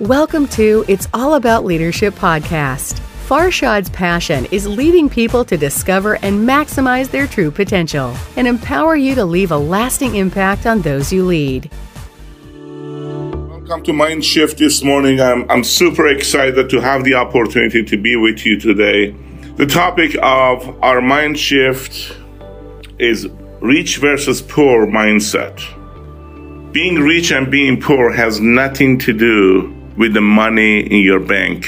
Welcome to It's All About Leadership podcast. Farshad's passion is leading people to discover and maximize their true potential and empower you to leave a lasting impact on those you lead. Welcome to Mind Shift this morning. I'm, I'm super excited to have the opportunity to be with you today. The topic of our Mind Shift is rich versus poor mindset. Being rich and being poor has nothing to do with the money in your bank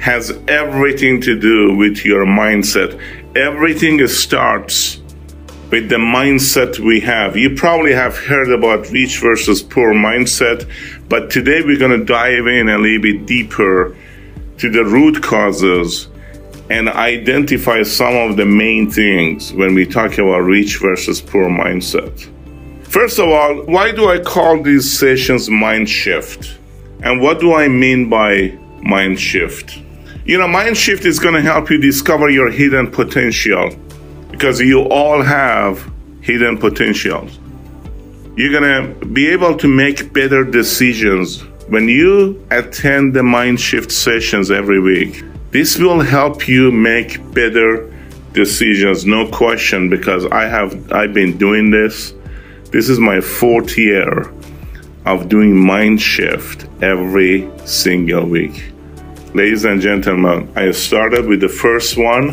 has everything to do with your mindset. Everything starts with the mindset we have. You probably have heard about rich versus poor mindset, but today we're going to dive in a little bit deeper to the root causes and identify some of the main things when we talk about rich versus poor mindset. First of all, why do I call these sessions mind shift? And what do I mean by mind shift? You know, mind shift is going to help you discover your hidden potential because you all have hidden potentials. You're going to be able to make better decisions when you attend the mind shift sessions every week. This will help you make better decisions, no question, because I have I've been doing this. This is my fourth year of doing mind shift every single week. Ladies and gentlemen, I started with the first one,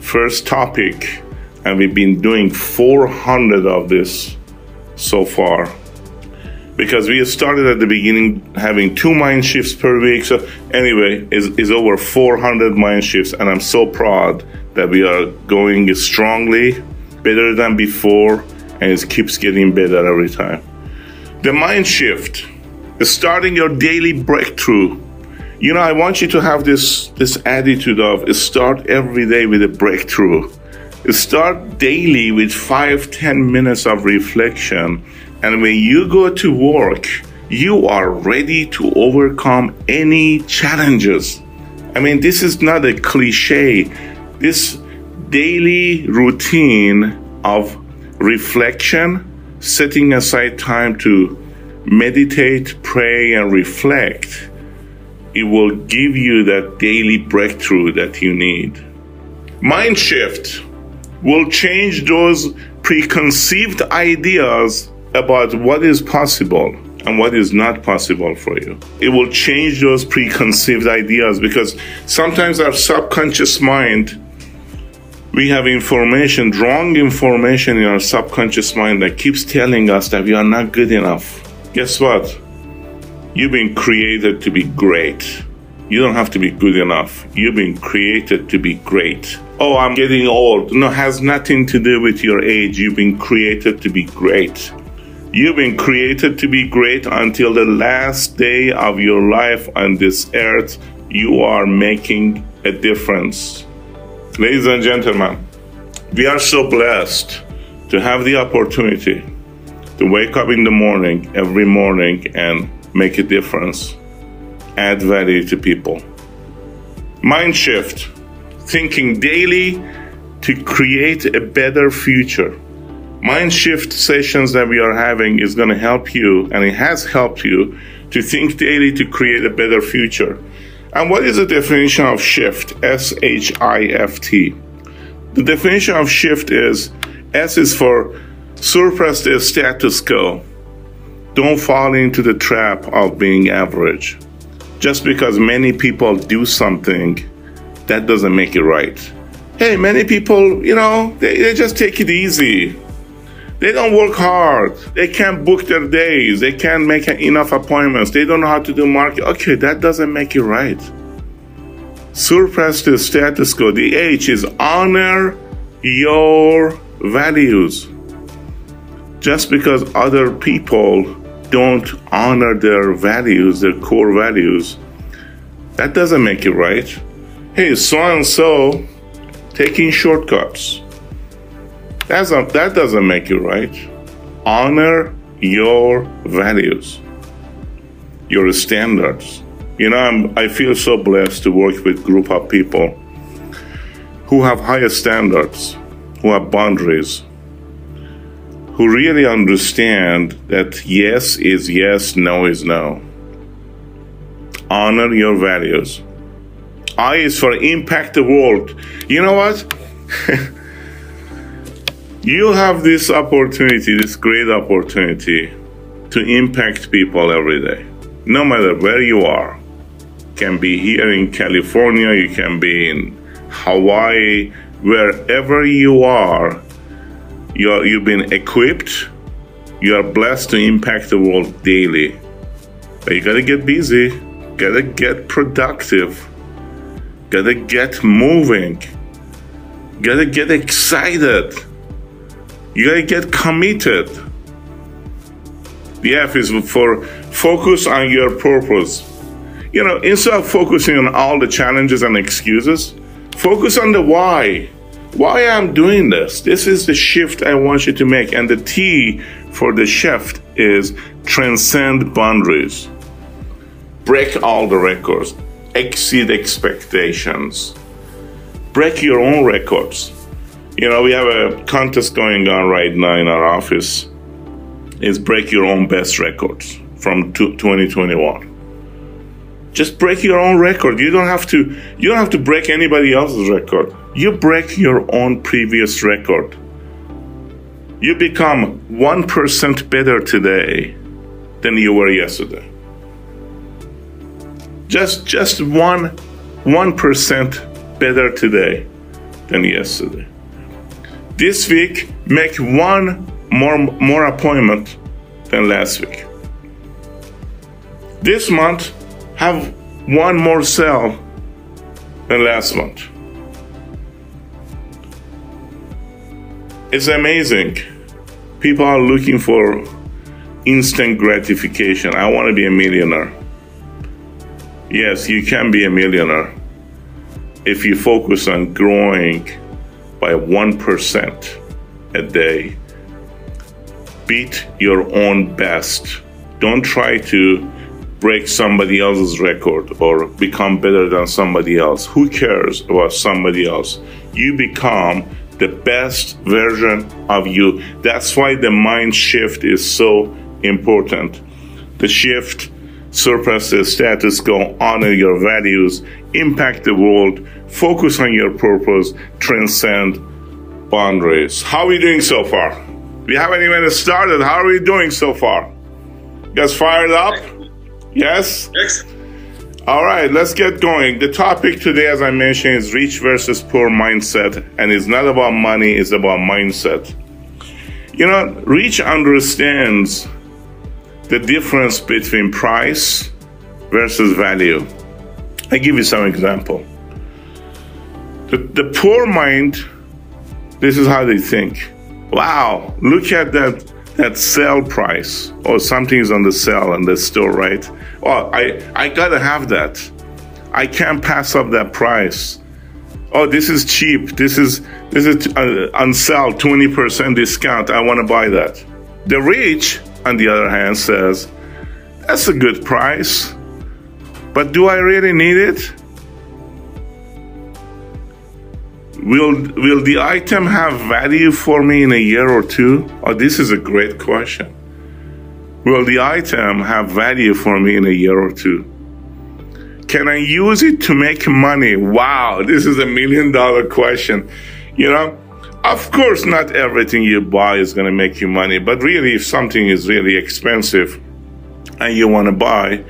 first topic, and we've been doing 400 of this so far. Because we started at the beginning having two mind shifts per week. So, anyway, is is over 400 mind shifts, and I'm so proud that we are going strongly, better than before, and it keeps getting better every time. The mind shift is starting your daily breakthrough. You know, I want you to have this this attitude of start every day with a breakthrough. Start daily with five, ten minutes of reflection. And when you go to work, you are ready to overcome any challenges. I mean, this is not a cliche. This daily routine of reflection, setting aside time to meditate, pray, and reflect, it will give you that daily breakthrough that you need. Mind shift will change those preconceived ideas about what is possible and what is not possible for you. It will change those preconceived ideas because sometimes our subconscious mind we have information, wrong information in our subconscious mind that keeps telling us that we are not good enough. Guess what? You've been created to be great. You don't have to be good enough. You've been created to be great. Oh, I'm getting old. No, has nothing to do with your age. You've been created to be great. You've been created to be great until the last day of your life on this earth. You are making a difference. Ladies and gentlemen, we are so blessed to have the opportunity to wake up in the morning every morning and make a difference, add value to people. Mind shift, thinking daily to create a better future. Mind shift sessions that we are having is going to help you, and it has helped you to think daily to create a better future. And what is the definition of shift? S H I F T. The definition of shift is S is for surpass the status quo. Don't fall into the trap of being average. Just because many people do something, that doesn't make it right. Hey, many people, you know, they, they just take it easy. They don't work hard. They can't book their days. They can't make enough appointments. They don't know how to do market. Okay, that doesn't make it right. Surpass the status quo. The H is honor your values. Just because other people don't honor their values, their core values, that doesn't make it right. Hey, so and so taking shortcuts that's not, that doesn't make you right. Honor your values, your standards. You know, I'm, I feel so blessed to work with group of people who have higher standards, who have boundaries, who really understand that yes is yes, no is no. honor your values. I is for impact the world. You know what? you have this opportunity, this great opportunity to impact people every day, no matter where you are. You can be here in California, you can be in Hawaii, wherever you are, you're, you've been equipped, you are blessed to impact the world daily. But you gotta get busy, gotta get productive, gotta get moving, gotta get excited, you gotta get committed. The F is for focus on your purpose. You know, instead of focusing on all the challenges and excuses, focus on the why why I'm doing this. This is the shift I want you to make. And the T for the shift is transcend boundaries, break all the records, exceed expectations, break your own records. You know, we have a contest going on right now in our office. Is break your own best records from 2021 just break your own record you don't have to you don't have to break anybody else's record you break your own previous record. You become 1% better today than you were yesterday. Just just 1 1% better today than yesterday. This week make one more more appointment than last week. This month have one more sale than last month. It's amazing. People are looking for instant gratification. I want to be a millionaire. Yes, you can be a millionaire if you focus on growing by 1% a day. Beat your own best. Don't try to break somebody else's record or become better than somebody else. Who cares about somebody else? You become the best version of you. That's why the mind shift is so important. The shift surpass the status quo, honor your values, impact the world, focus on your purpose, transcend boundaries. How are we doing so far? We haven't even started. How are we doing so far? You guys fired up? Yes? Yes. All right, let's get going. The topic today, as I mentioned, is rich versus poor mindset. And it's not about money, it's about mindset. You know, rich understands the difference between price versus value. I give you some example. The, the poor mind, this is how they think. Wow, look at that that sale price or something is on the sale in the store, right? Oh, I, I gotta have that. I can't pass up that price. Oh, this is cheap. This is this is uh, on sale, 20% discount. I want to buy that. The rich, on the other hand, says, that's a good price. But do I really need it? Will will the item have value for me in a year or two? Oh, this is a great question. Will the item have value for me in a year or two? Can I use it to make money? Wow, this is a million dollar question. You know, of course, not everything you buy is going to make you money, but really, if something is really expensive and you want to buy,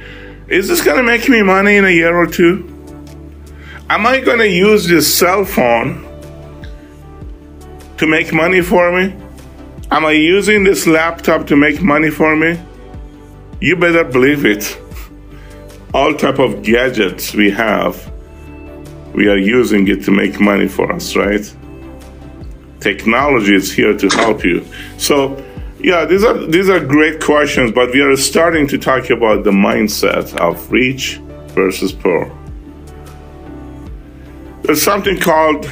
is this going to make me money in a year or two? Am I going to use this cell phone to make money for me? Am I using this laptop to make money for me? You better believe it. All type of gadgets we have, we are using it to make money for us, right? Technology is here to help you. So, yeah, these are these are great questions, but we are starting to talk about the mindset of rich versus poor. There's something called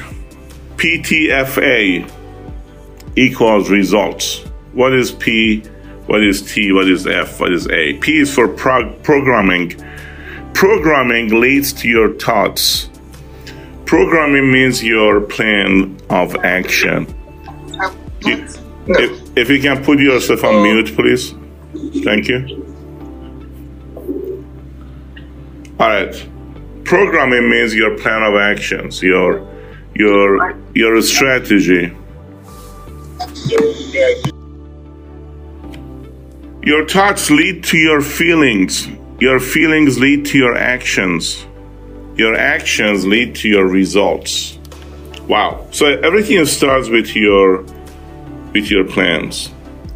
PTFA equals results. What is P? What is T? What is F? What is A? P is for prog- programming. Programming leads to your thoughts. Programming means your plan of action. If, if you can put yourself on oh. mute, please. Thank you. All right. Programming means your plan of actions, your your your strategy. Your thoughts lead to your feelings. Your feelings lead to your actions. Your actions lead to your results. Wow. So everything starts with your with your plans.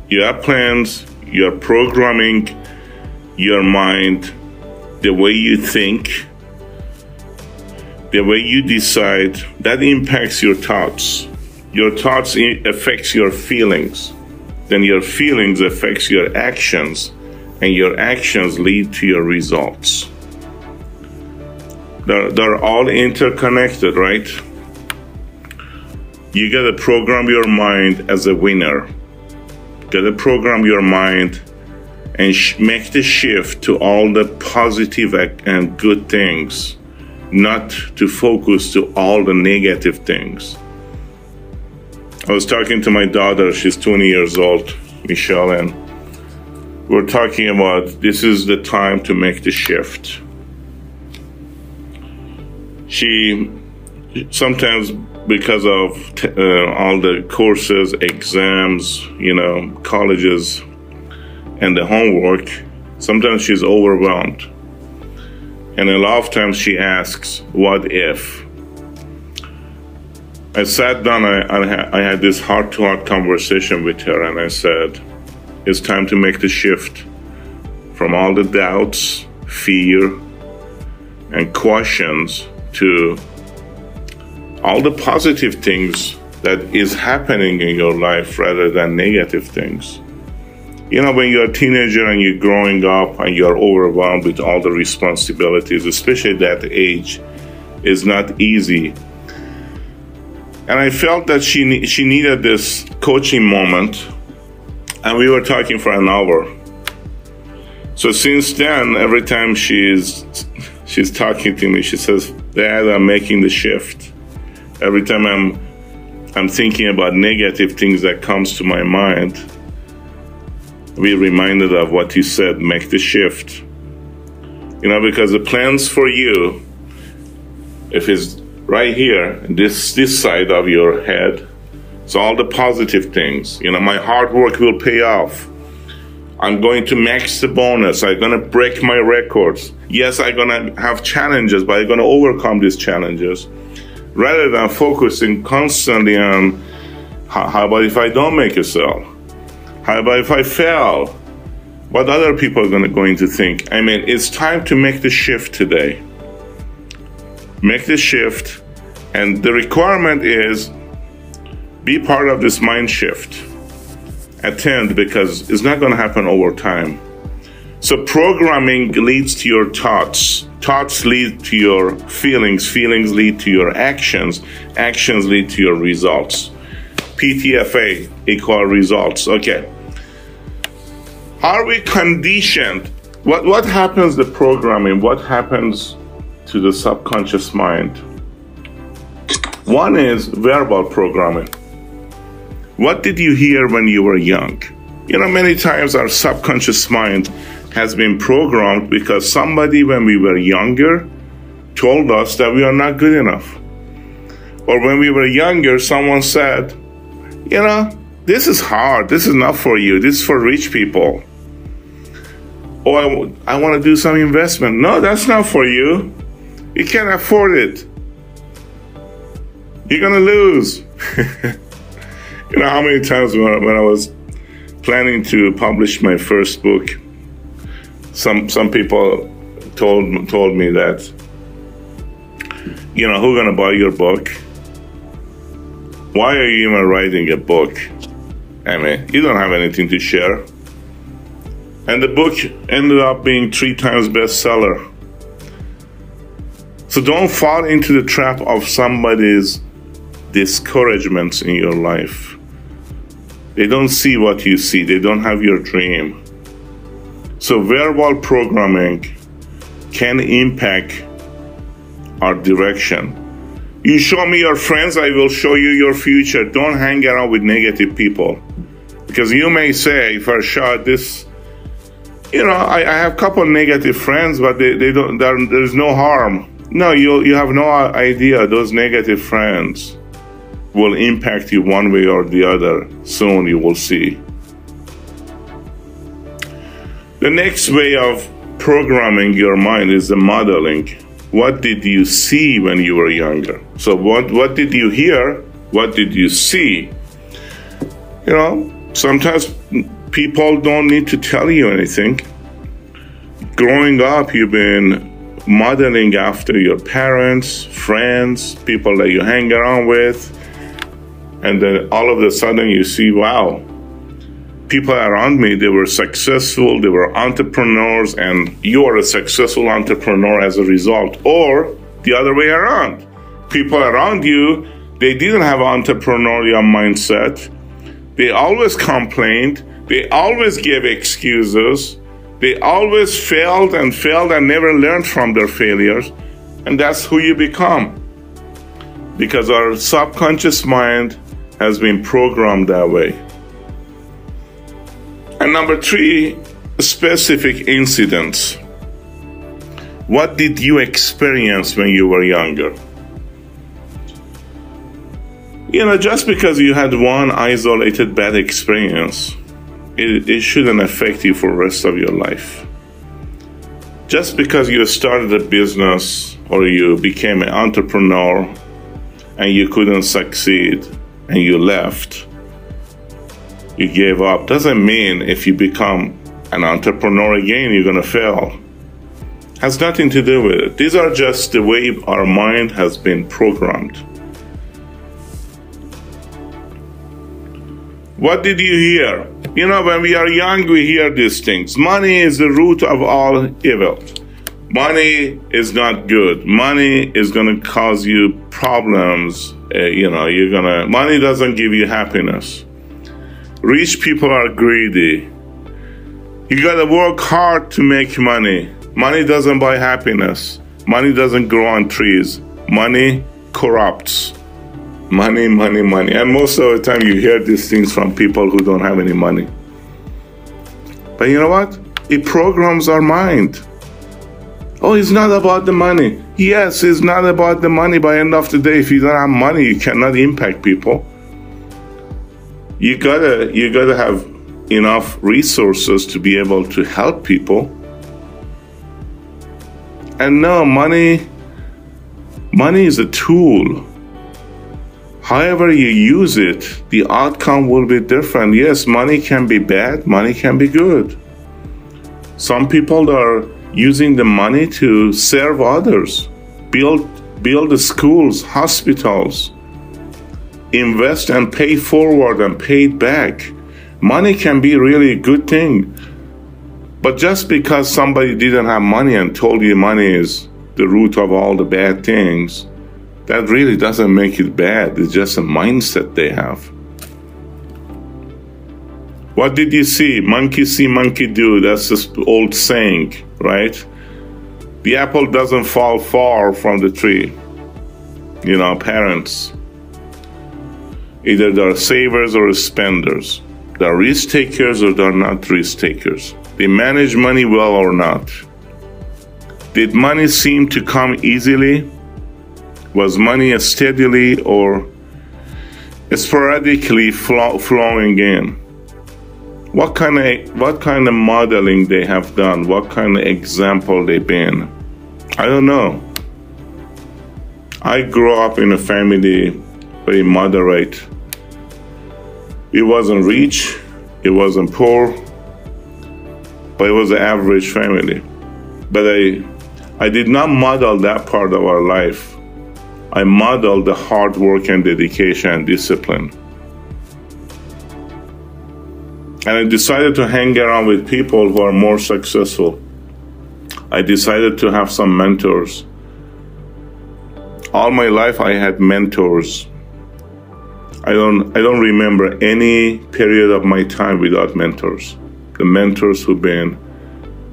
You have plans, you're programming your mind the way you think, the way you decide, that impacts your thoughts. Your thoughts affects your feelings then your feelings affects your actions and your actions lead to your results they're, they're all interconnected right you gotta program your mind as a winner gotta program your mind and sh- make the shift to all the positive and good things not to focus to all the negative things I was talking to my daughter, she's 20 years old, Michelle, and we're talking about this is the time to make the shift. She sometimes, because of t- uh, all the courses, exams, you know, colleges, and the homework, sometimes she's overwhelmed. And a lot of times she asks, What if? I sat down, I, I, I had this heart to heart conversation with her, and I said, It's time to make the shift from all the doubts, fear, and questions to all the positive things that is happening in your life rather than negative things. You know, when you're a teenager and you're growing up and you're overwhelmed with all the responsibilities, especially that age, is not easy and I felt that she she needed this coaching moment, and we were talking for an hour. So since then, every time she's she's talking to me, she says, "Dad, I'm making the shift." Every time I'm I'm thinking about negative things that comes to my mind, be reminded of what you said. Make the shift. You know, because the plans for you, if it's right here, this this side of your head. So all the positive things, you know, my hard work will pay off. I'm going to max the bonus. I'm going to break my records. Yes, I'm going to have challenges, but I'm going to overcome these challenges. Rather than focusing constantly on how, about if I don't make a sale? How about if I fail? What other people are to, going to think? I mean, it's time to make the shift today make the shift, and the requirement is be part of this mind shift. Attend because it's not going to happen over time. So, programming leads to your thoughts. Thoughts lead to your feelings. Feelings lead to your actions. Actions lead to your results. PTFA equal results. Okay. Are we conditioned? What, what happens the programming? What happens to the subconscious mind. One is verbal programming. What did you hear when you were young? You know, many times our subconscious mind has been programmed because somebody, when we were younger, told us that we are not good enough. Or when we were younger, someone said, you know, this is hard. This is not for you. This is for rich people. Or I, I want to do some investment. No, that's not for you. You can't afford it. You're gonna lose. you know how many times when, when I was planning to publish my first book, some some people told told me that, you know, who's gonna buy your book? Why are you even writing a book? I mean, you don't have anything to share. And the book ended up being three times bestseller. So don't fall into the trap of somebody's discouragements in your life. They don't see what you see, they don't have your dream. So, verbal programming can impact our direction. You show me your friends, I will show you your future. Don't hang around with negative people. Because you may say, Farshad, this you know, I, I have a couple negative friends, but they, they don't. There's no harm. No, you you have no idea. Those negative friends will impact you one way or the other. Soon you will see. The next way of programming your mind is the modeling. What did you see when you were younger? So what what did you hear? What did you see? You know, sometimes people don't need to tell you anything. Growing up, you've been modeling after your parents, friends, people that you hang around with, and then all of a sudden you see, wow, people around me, they were successful, they were entrepreneurs, and you are a successful entrepreneur as a result. Or the other way around. People around you, they didn't have an entrepreneurial mindset. They always complained. They always gave excuses. They always failed and failed and never learned from their failures. And that's who you become. Because our subconscious mind has been programmed that way. And number three, specific incidents. What did you experience when you were younger? You know, just because you had one isolated bad experience, it, it shouldn't affect you for the rest of your life. Just because you started a business or you became an entrepreneur and you couldn't succeed and you left, you gave up doesn't mean if you become an entrepreneur again you're going to fail. Has nothing to do with it. These are just the way our mind has been programmed. What did you hear? You know when we are young we hear these things. Money is the root of all evil. Money is not good. Money is going to cause you problems uh, you know you're going to money doesn't give you happiness Rich people are greedy. You gotta work hard to make money. Money doesn't buy happiness. Money doesn't grow on trees. Money corrupts. Money, money, money. And most of the time you hear these things from people who don't have any money. But you know what? It programs our mind. Oh, it's not about the money. Yes, it's not about the money. By end of the day, if you don't have money, you cannot impact people you gotta you gotta have enough resources to be able to help people. And no money money is a tool. However you use it the outcome will be different. Yes money can be bad money can be good. Some people are using the money to serve others build build schools hospitals invest and pay forward and pay back. Money can be really a good thing. But just because somebody didn't have money and told you money is the root of all the bad things, that really doesn't make it bad. It's just a mindset they have. What did you see? Monkey see, monkey do. That's this old saying, right? The apple doesn't fall far from the tree. You know, parents Either they're savers or spenders. They're risk takers or they're not risk takers. They manage money well or not. Did money seem to come easily? Was money steadily or sporadically flow, flowing in? What kind of what kind of modeling they have done? What kind of example they've been? I don't know. I grew up in a family very moderate it wasn't rich, it wasn't poor, but it was an average family. But I, I did not model that part of our life. I modeled the hard work and dedication and discipline. And I decided to hang around with people who are more successful. I decided to have some mentors. All my life, I had mentors I don't I don't remember any period of my time without mentors. The mentors who've been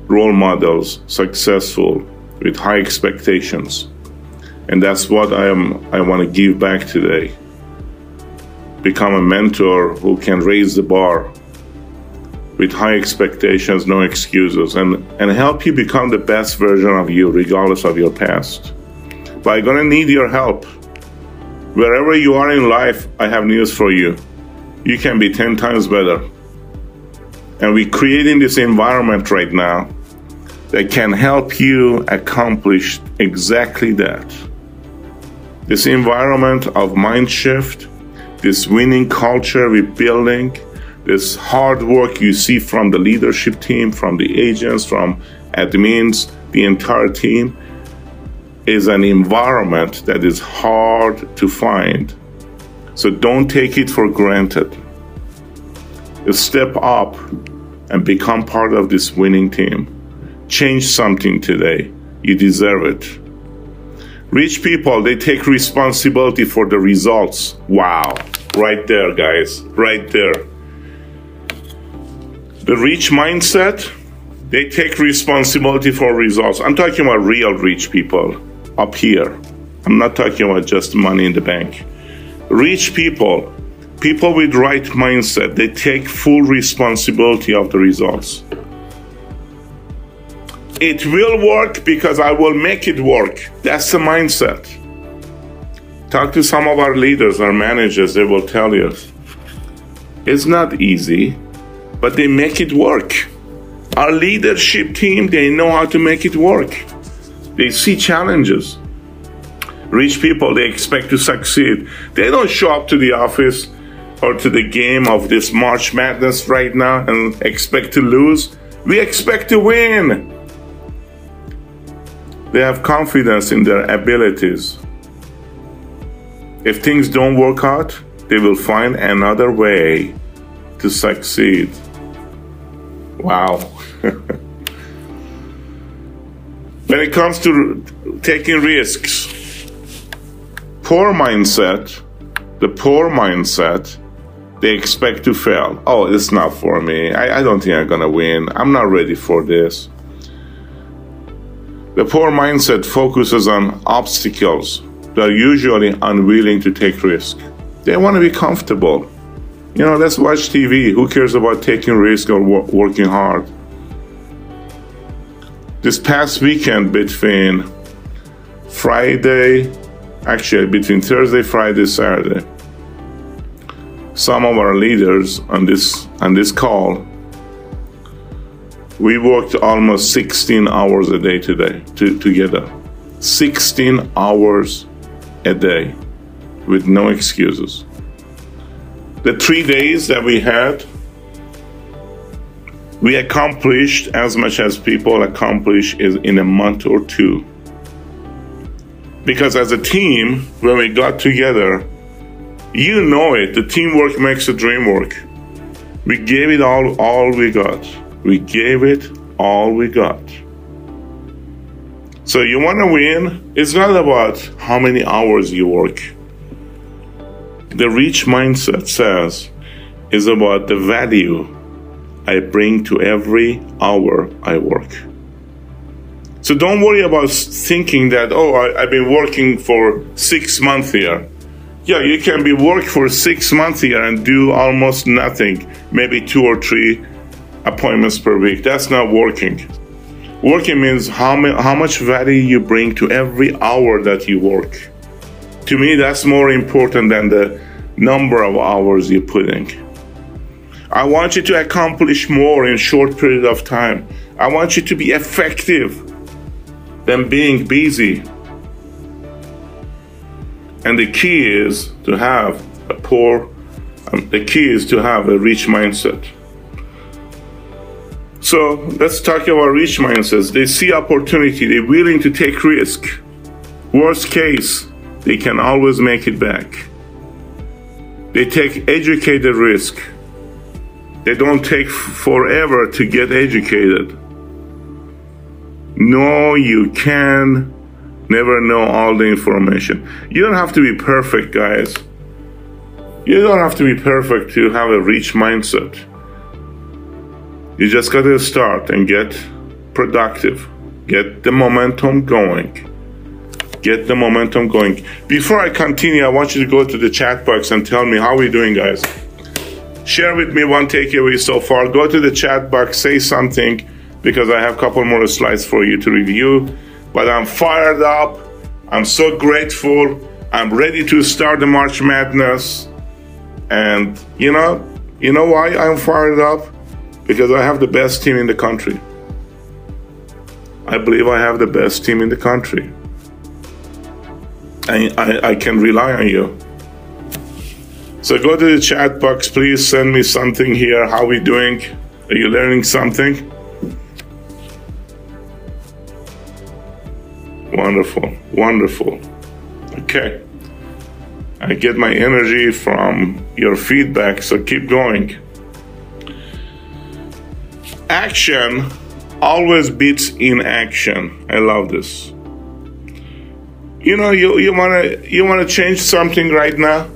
role models, successful, with high expectations. And that's what I am I want to give back today. Become a mentor who can raise the bar with high expectations, no excuses, and, and help you become the best version of you, regardless of your past. But I'm gonna need your help. Wherever you are in life, I have news for you. You can be 10 times better. And we're creating this environment right now that can help you accomplish exactly that. This environment of mind shift, this winning culture we're building, this hard work you see from the leadership team, from the agents, from admins, the entire team, is an environment that is hard to find. So don't take it for granted. Step up and become part of this winning team. Change something today. You deserve it. Rich people, they take responsibility for the results. Wow. Right there, guys. Right there. The rich mindset, they take responsibility for results. I'm talking about real rich people up here. I'm not talking about just money in the bank. Rich people, people with right mindset, they take full responsibility of the results. It will work because I will make it work. That's the mindset. Talk to some of our leaders, our managers, they will tell you. It's not easy, but they make it work. Our leadership team, they know how to make it work. They see challenges. Rich people, they expect to succeed. They don't show up to the office or to the game of this March Madness right now and expect to lose. We expect to win. They have confidence in their abilities. If things don't work out, they will find another way to succeed. Wow. when it comes to taking risks, poor mindset, the poor mindset, they expect to fail. Oh, it's not for me. I, I don't think I'm gonna win. I'm not ready for this. The poor mindset focuses on obstacles. They're usually unwilling to take risk. They want to be comfortable. You know, let's watch TV. Who cares about taking risk or wo- working hard? This past weekend between Friday, actually between Thursday, Friday, Saturday, some of our leaders on this on this call we worked almost 16 hours a day today to, together. 16 hours a day with no excuses. The three days that we had we accomplished as much as people accomplish in a month or two because as a team when we got together you know it the teamwork makes the dream work we gave it all all we got we gave it all we got. So you want to win? It's not about how many hours you work. The rich mindset says is about the value I bring to every hour I work. So don't worry about thinking that, oh, I, have been working for six months here. Yeah, you can be work for six months here and do almost nothing, maybe two or three appointments per week. That's not working. Working means how, how much value you bring to every hour that you work. To me, that's more important than the number of hours you put in. I want you to accomplish more in short period of time. I want you to be effective than being busy. And the key is to have a poor, um, the key is to have a rich mindset. So let's talk about rich mindsets. They see opportunity, they're willing to take risk. Worst case, they can always make it back. They take educated risk. They don't take forever to get educated. No, you can never know all the information. You don't have to be perfect, guys. You don't have to be perfect to have a rich mindset. You just got to start and get productive. Get the momentum going. Get the momentum going. Before I continue, I want you to go to the chat box and tell me how we're doing, guys. Share with me one takeaway so far. Go to the chat box, say something, because I have a couple more slides for you to review. But I'm fired up. I'm so grateful. I'm ready to start the March Madness. And you know, you know why I'm fired up? Because I have the best team in the country. I believe I have the best team in the country. I, I, I can rely on you. So go to the chat box, please send me something here. How we doing? Are you learning something? Wonderful, wonderful. Okay. I get my energy from your feedback, so keep going. Action always beats inaction. I love this. You know, you, you wanna you wanna change something right now?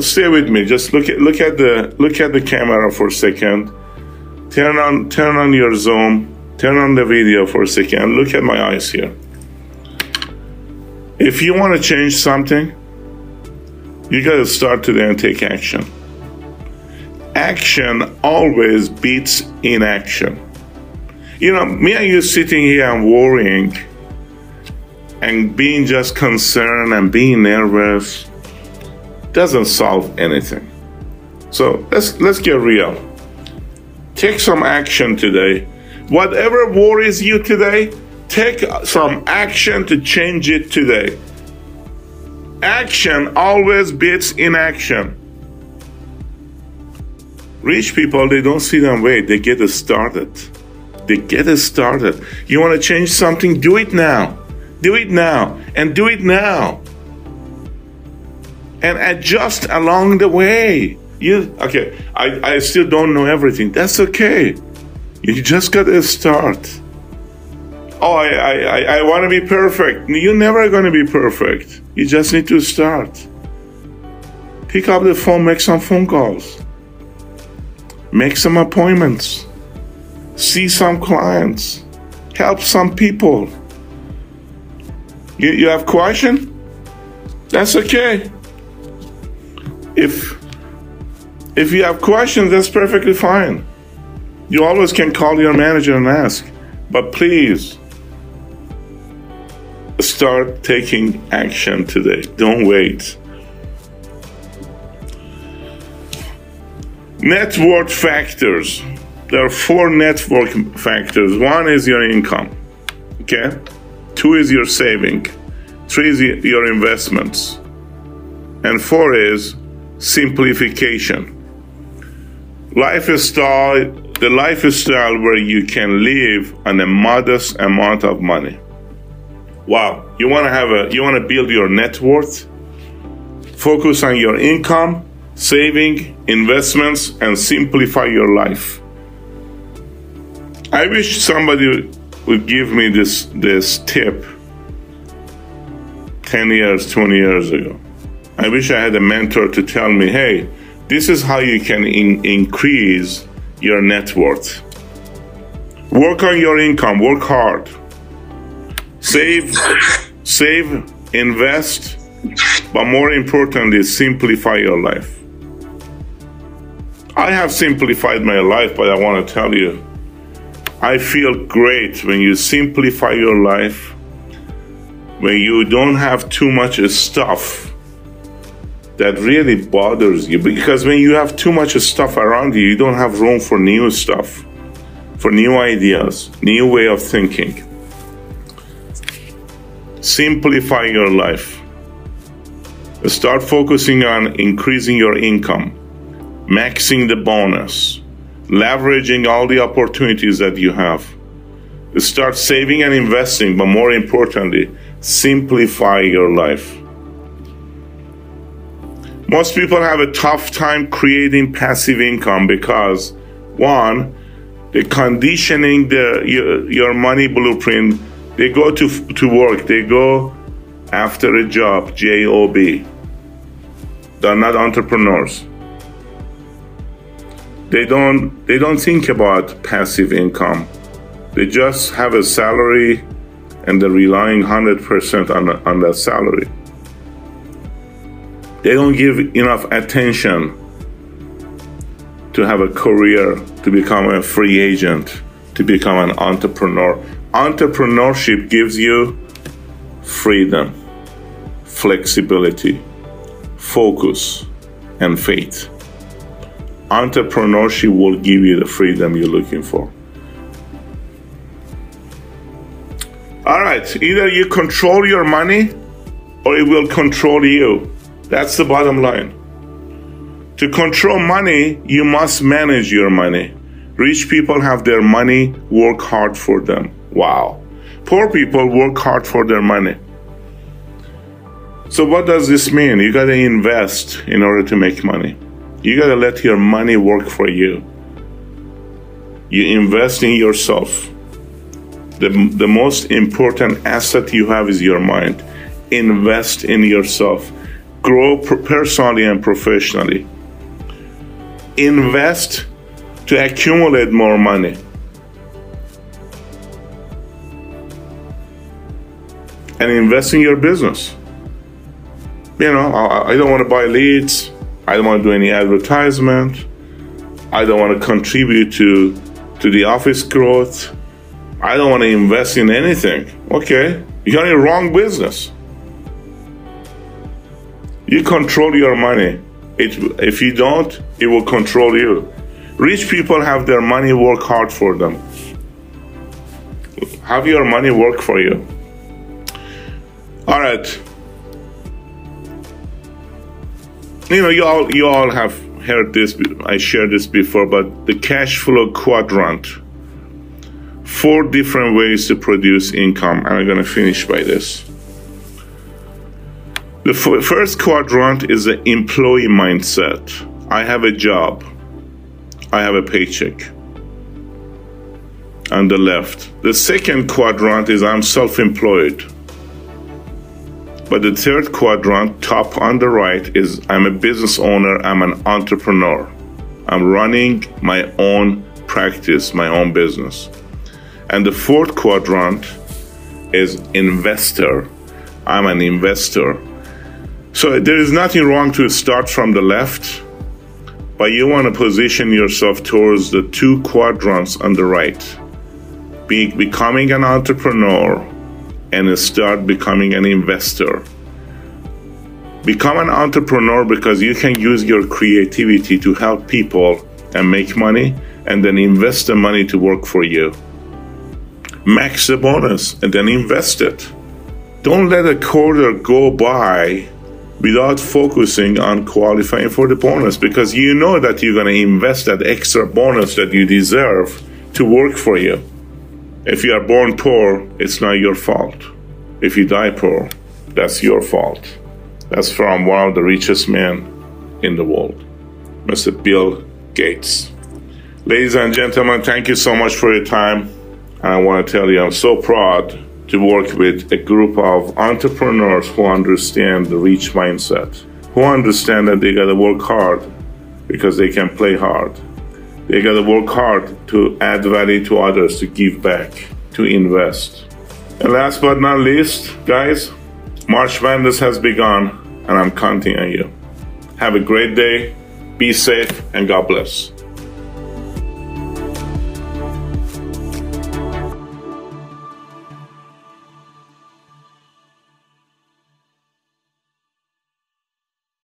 Stay with me. Just look at look at the look at the camera for a second. Turn on turn on your zoom. Turn on the video for a second. Look at my eyes here. If you want to change something, you got to start today and take action. Action always beats inaction. You know, me and you sitting here and worrying and being just concerned and being nervous doesn't solve anything. So let's let's get real. Take some action today. Whatever worries you today, Take some action to change it today. Action always beats inaction. Rich people, they don't sit and wait, they get it started. They get it started. You want to change something? Do it now. Do it now. And do it now. And adjust along the way. You okay, I, I still don't know everything. That's okay. You just gotta start oh, I, I, I want to be perfect. You're never going to be perfect. You just need to start. Pick up the phone, make some phone calls, make some appointments, see some clients, help some people. You, you have question? That's okay. If if you have questions, that's perfectly fine. You always can call your manager and ask. But please start taking action today. Don't wait. Net worth factors. There are four net worth factors. One is your income. Okay? Two is your saving. Three is your investments. And four is simplification. Lifestyle, the lifestyle where you can live on a modest amount of money. Wow. You want to have a, you want to build your net worth, focus on your income, saving, investments, and simplify your life. I wish somebody would give me this, this tip 10 years, 20 years ago. I wish I had a mentor to tell me, hey, this is how you can in- increase your net worth. Work on your income, work hard. Save, save, invest, but more importantly, simplify your life. I have simplified my life, but I want to tell you, I feel great when you simplify your life, when you don't have too much stuff that really bothers you. Because when you have too much stuff around you, you don't have room for new stuff, for new ideas, new way of thinking. Simplify your life. Start focusing on increasing your income, maxing the bonus, leveraging all the opportunities that you have. Start saving and investing, but more importantly, simplify your life. Most people have a tough time creating passive income because, one, the conditioning the your, your money blueprint they go to, to work, they go after a job, J O B. They're not entrepreneurs. They don't they don't think about passive income. They just have a salary and they're relying 100% on, on that salary. They don't give enough attention to have a career, to become a free agent, to become an entrepreneur. Entrepreneurship gives you freedom, flexibility, focus, and faith. Entrepreneurship will give you the freedom you're looking for. All right, either you control your money or it will control you. That's the bottom line. To control money, you must manage your money. Rich people have their money work hard for them. Wow. Poor people work hard for their money. So, what does this mean? You gotta invest in order to make money. You gotta let your money work for you. You invest in yourself. The, the most important asset you have is your mind. Invest in yourself. Grow personally and professionally. Invest to accumulate more money. And invest in your business. You know, I, don't want to buy leads. I don't want to do any advertisement. I don't want to contribute to to the office growth. I don't want to invest in anything. Okay, you're in the wrong business. You control your money. It, if you don't, it will control you. Rich people have their money work hard for them. Have your money work for you. All right. You know, you all you all have heard this. I shared this before, but the cash flow quadrant. Four different ways to produce income, and I'm to finish by this. The f- first quadrant is the employee mindset. I have a job. I have a paycheck. On the left. The second quadrant is I'm self employed. But the third quadrant, top on the right, is I'm a business owner, I'm an entrepreneur. I'm running my own practice, my own business. And the fourth quadrant is investor. I'm an investor. So there is nothing wrong to start from the left, but you want to position yourself towards the two quadrants on the right. Be, becoming an entrepreneur and start becoming an investor. Become an entrepreneur because you can use your creativity to help people and make money and then invest the money to work for you. Max the bonus and then invest it. Don't let a quarter go by without focusing on qualifying for the bonus because you know that you're going to invest that extra bonus that you deserve to work for you. If you are born poor, it's not your fault. If you die poor, that's your fault. That's from one of the richest men in the world, Mr. Bill Gates. Ladies and gentlemen, thank you so much for your time. I want to tell you, I'm so proud to work with a group of entrepreneurs who understand the rich mindset, who understand that they got to work hard because they can play hard. They got to work hard to add value to others, to give back, to invest. And last but not least, guys, March Madness has begun, and I'm counting on you. Have a great day, be safe, and God bless.